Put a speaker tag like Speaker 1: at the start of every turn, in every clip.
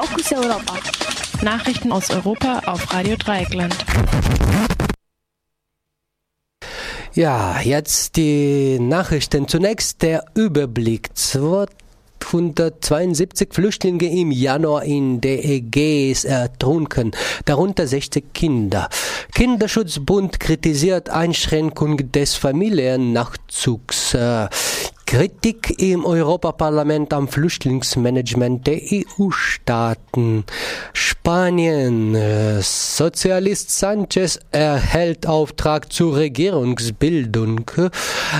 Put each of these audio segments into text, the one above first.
Speaker 1: Fokus Europa. Nachrichten aus Europa auf Radio Dreieckland.
Speaker 2: Ja, jetzt die Nachrichten. Zunächst der Überblick. 172 Flüchtlinge im Januar in der Ägäis ertrunken, darunter 60 Kinder. Kinderschutzbund kritisiert Einschränkung des Familiennachzugs. Kritik im Europaparlament am Flüchtlingsmanagement der EU-Staaten. Spanien. Sozialist Sanchez erhält Auftrag zur Regierungsbildung.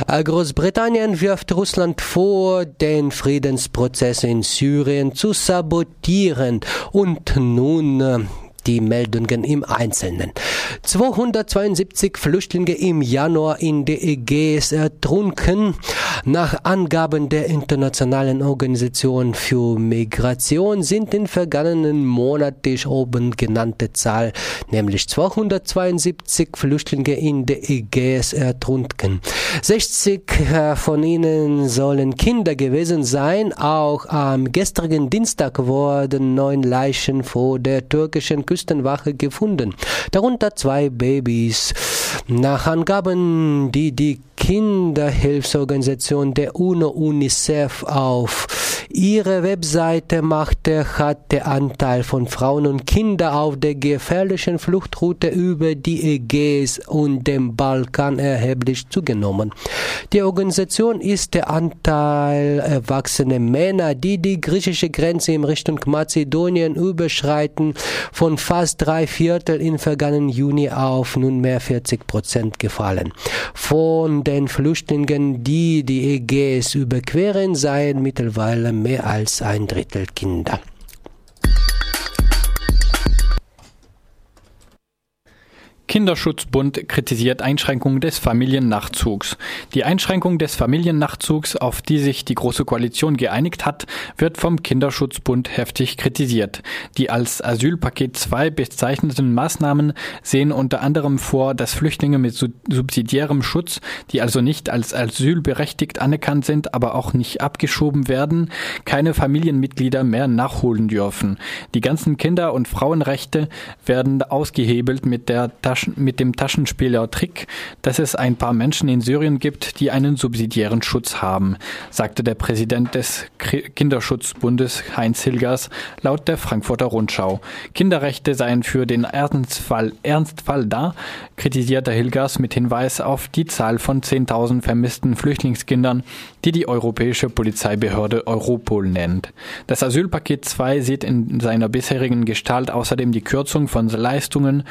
Speaker 2: Großbritannien wirft Russland vor, den Friedensprozess in Syrien zu sabotieren. Und nun die Meldungen im Einzelnen. 272 Flüchtlinge im Januar in der Ägäis ertrunken. Nach Angaben der Internationalen Organisation für Migration sind in vergangenen Monat die oben genannte Zahl, nämlich 272 Flüchtlinge in der Ägäis ertrunken. 60 von ihnen sollen Kinder gewesen sein. Auch am gestrigen Dienstag wurden neun Leichen vor der türkischen Küstenwache gefunden, darunter zwei Babys. Nach Angaben, die die Kinderhilfsorganisation der UNO UNICEF auf ihre Webseite machte, hat der Anteil von Frauen und Kindern auf der gefährlichen Fluchtroute über die Ägäis und dem Balkan erheblich zugenommen. Die Organisation ist der Anteil erwachsener Männer, die die griechische Grenze in Richtung Mazedonien überschreiten, von fast drei Viertel im vergangenen Juni auf nunmehr 40 Prozent gefallen. Von den Flüchtlingen, die die Ägäis überqueren, seien mittlerweile mehr als ein Drittel Kinder.
Speaker 3: Kinderschutzbund kritisiert Einschränkungen des Familiennachzugs. Die Einschränkung des Familiennachzugs, auf die sich die Große Koalition geeinigt hat, wird vom Kinderschutzbund heftig kritisiert. Die als Asylpaket 2 bezeichneten Maßnahmen sehen unter anderem vor, dass Flüchtlinge mit subsidiärem Schutz, die also nicht als asylberechtigt anerkannt sind, aber auch nicht abgeschoben werden, keine Familienmitglieder mehr nachholen dürfen. Die ganzen Kinder- und Frauenrechte werden ausgehebelt mit der Tasche mit dem Taschenspieler-Trick, dass es ein paar Menschen in Syrien gibt, die einen subsidiären Schutz haben, sagte der Präsident des Kinderschutzbundes Heinz Hilgers laut der Frankfurter Rundschau. Kinderrechte seien für den Ernstfall, Ernstfall da, kritisierte Hilgers mit Hinweis auf die Zahl von 10.000 vermissten Flüchtlingskindern, die die europäische Polizeibehörde Europol nennt. Das Asylpaket 2 sieht in seiner bisherigen Gestalt außerdem die Kürzung von Leistungen,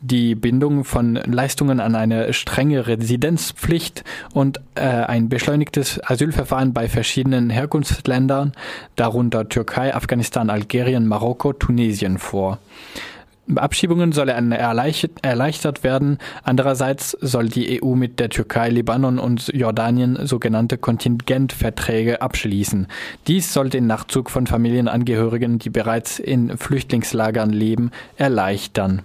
Speaker 3: die Bindung von Leistungen an eine strenge Residenzpflicht und äh, ein beschleunigtes Asylverfahren bei verschiedenen Herkunftsländern, darunter Türkei, Afghanistan, Algerien, Marokko, Tunesien vor. Abschiebungen sollen erleichtert werden. Andererseits soll die EU mit der Türkei, Libanon und Jordanien sogenannte Kontingentverträge abschließen. Dies soll den Nachzug von Familienangehörigen, die bereits in Flüchtlingslagern leben, erleichtern.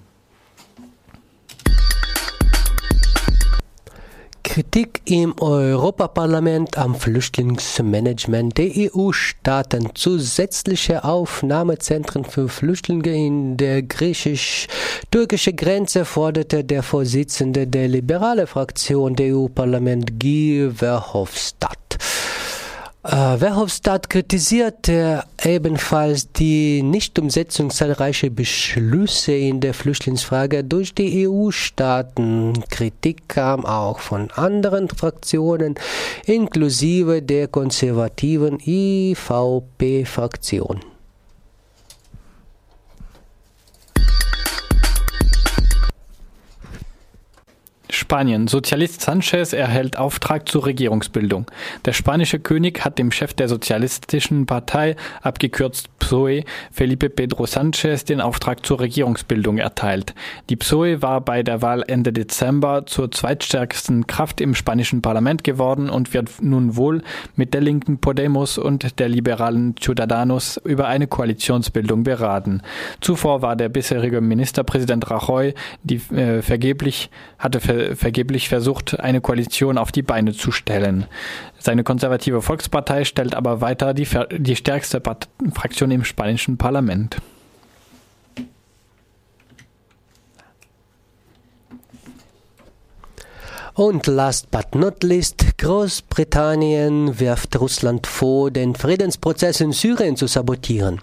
Speaker 2: Kritik im Europaparlament am Flüchtlingsmanagement der EU-Staaten. Zusätzliche Aufnahmezentren für Flüchtlinge in der griechisch-türkischen Grenze forderte der Vorsitzende der liberalen Fraktion der EU-Parlament Guy Verhofstadt. Äh, Verhofstadt kritisierte ebenfalls die Nichtumsetzung zahlreicher Beschlüsse in der Flüchtlingsfrage durch die EU-Staaten. Kritik kam auch von anderen Fraktionen, inklusive der konservativen IVP-Fraktion.
Speaker 3: Spanien. Sozialist Sanchez erhält Auftrag zur Regierungsbildung. Der spanische König hat dem Chef der sozialistischen Partei, abgekürzt PSOE, Felipe Pedro Sanchez, den Auftrag zur Regierungsbildung erteilt. Die PSOE war bei der Wahl Ende Dezember zur zweitstärksten Kraft im spanischen Parlament geworden und wird nun wohl mit der linken Podemos und der liberalen Ciudadanos über eine Koalitionsbildung beraten. Zuvor war der bisherige Ministerpräsident Rajoy, die äh, vergeblich hatte ver vergeblich versucht, eine Koalition auf die Beine zu stellen. Seine konservative Volkspartei stellt aber weiter die, die stärkste Part Fraktion im spanischen Parlament.
Speaker 2: Und last but not least, Großbritannien wirft Russland vor, den Friedensprozess in Syrien zu sabotieren.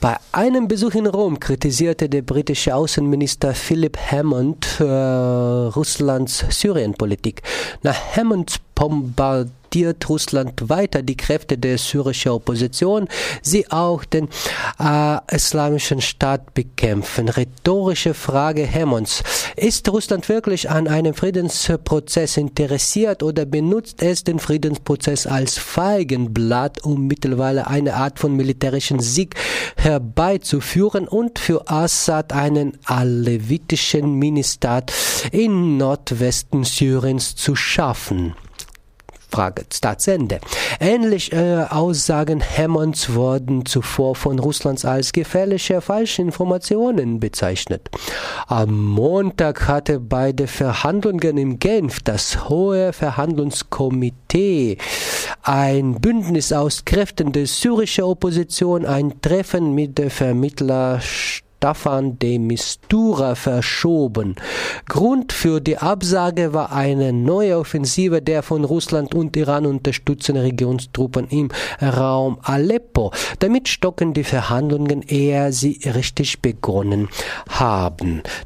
Speaker 2: Bei einem Besuch in Rom kritisierte der britische Außenminister Philip Hammond äh, Russlands Syrienpolitik. Nach Hammonds Bombardierung bombardiert Russland weiter die Kräfte der syrischen Opposition, sie auch den äh, islamischen Staat bekämpfen. Rhetorische Frage Hemmons. Ist Russland wirklich an einem Friedensprozess interessiert oder benutzt es den Friedensprozess als Feigenblatt, um mittlerweile eine Art von militärischen Sieg herbeizuführen und für Assad einen alevitischen Ministat im Nordwesten Syriens zu schaffen? Frage Staatsende. Ähnliche äh, Aussagen Hammonds wurden zuvor von Russlands als gefährliche Falschinformationen bezeichnet. Am Montag hatte bei den Verhandlungen in Genf das Hohe Verhandlungskomitee ein Bündnis aus Kräften der syrischen Opposition ein Treffen mit der Vermittler Staffan de Mistura verschoben. Grund für die Absage war eine neue Offensive der von Russland und Iran unterstützten Regionstruppen im Raum Aleppo. Damit stocken die Verhandlungen, ehe sie richtig begonnen haben.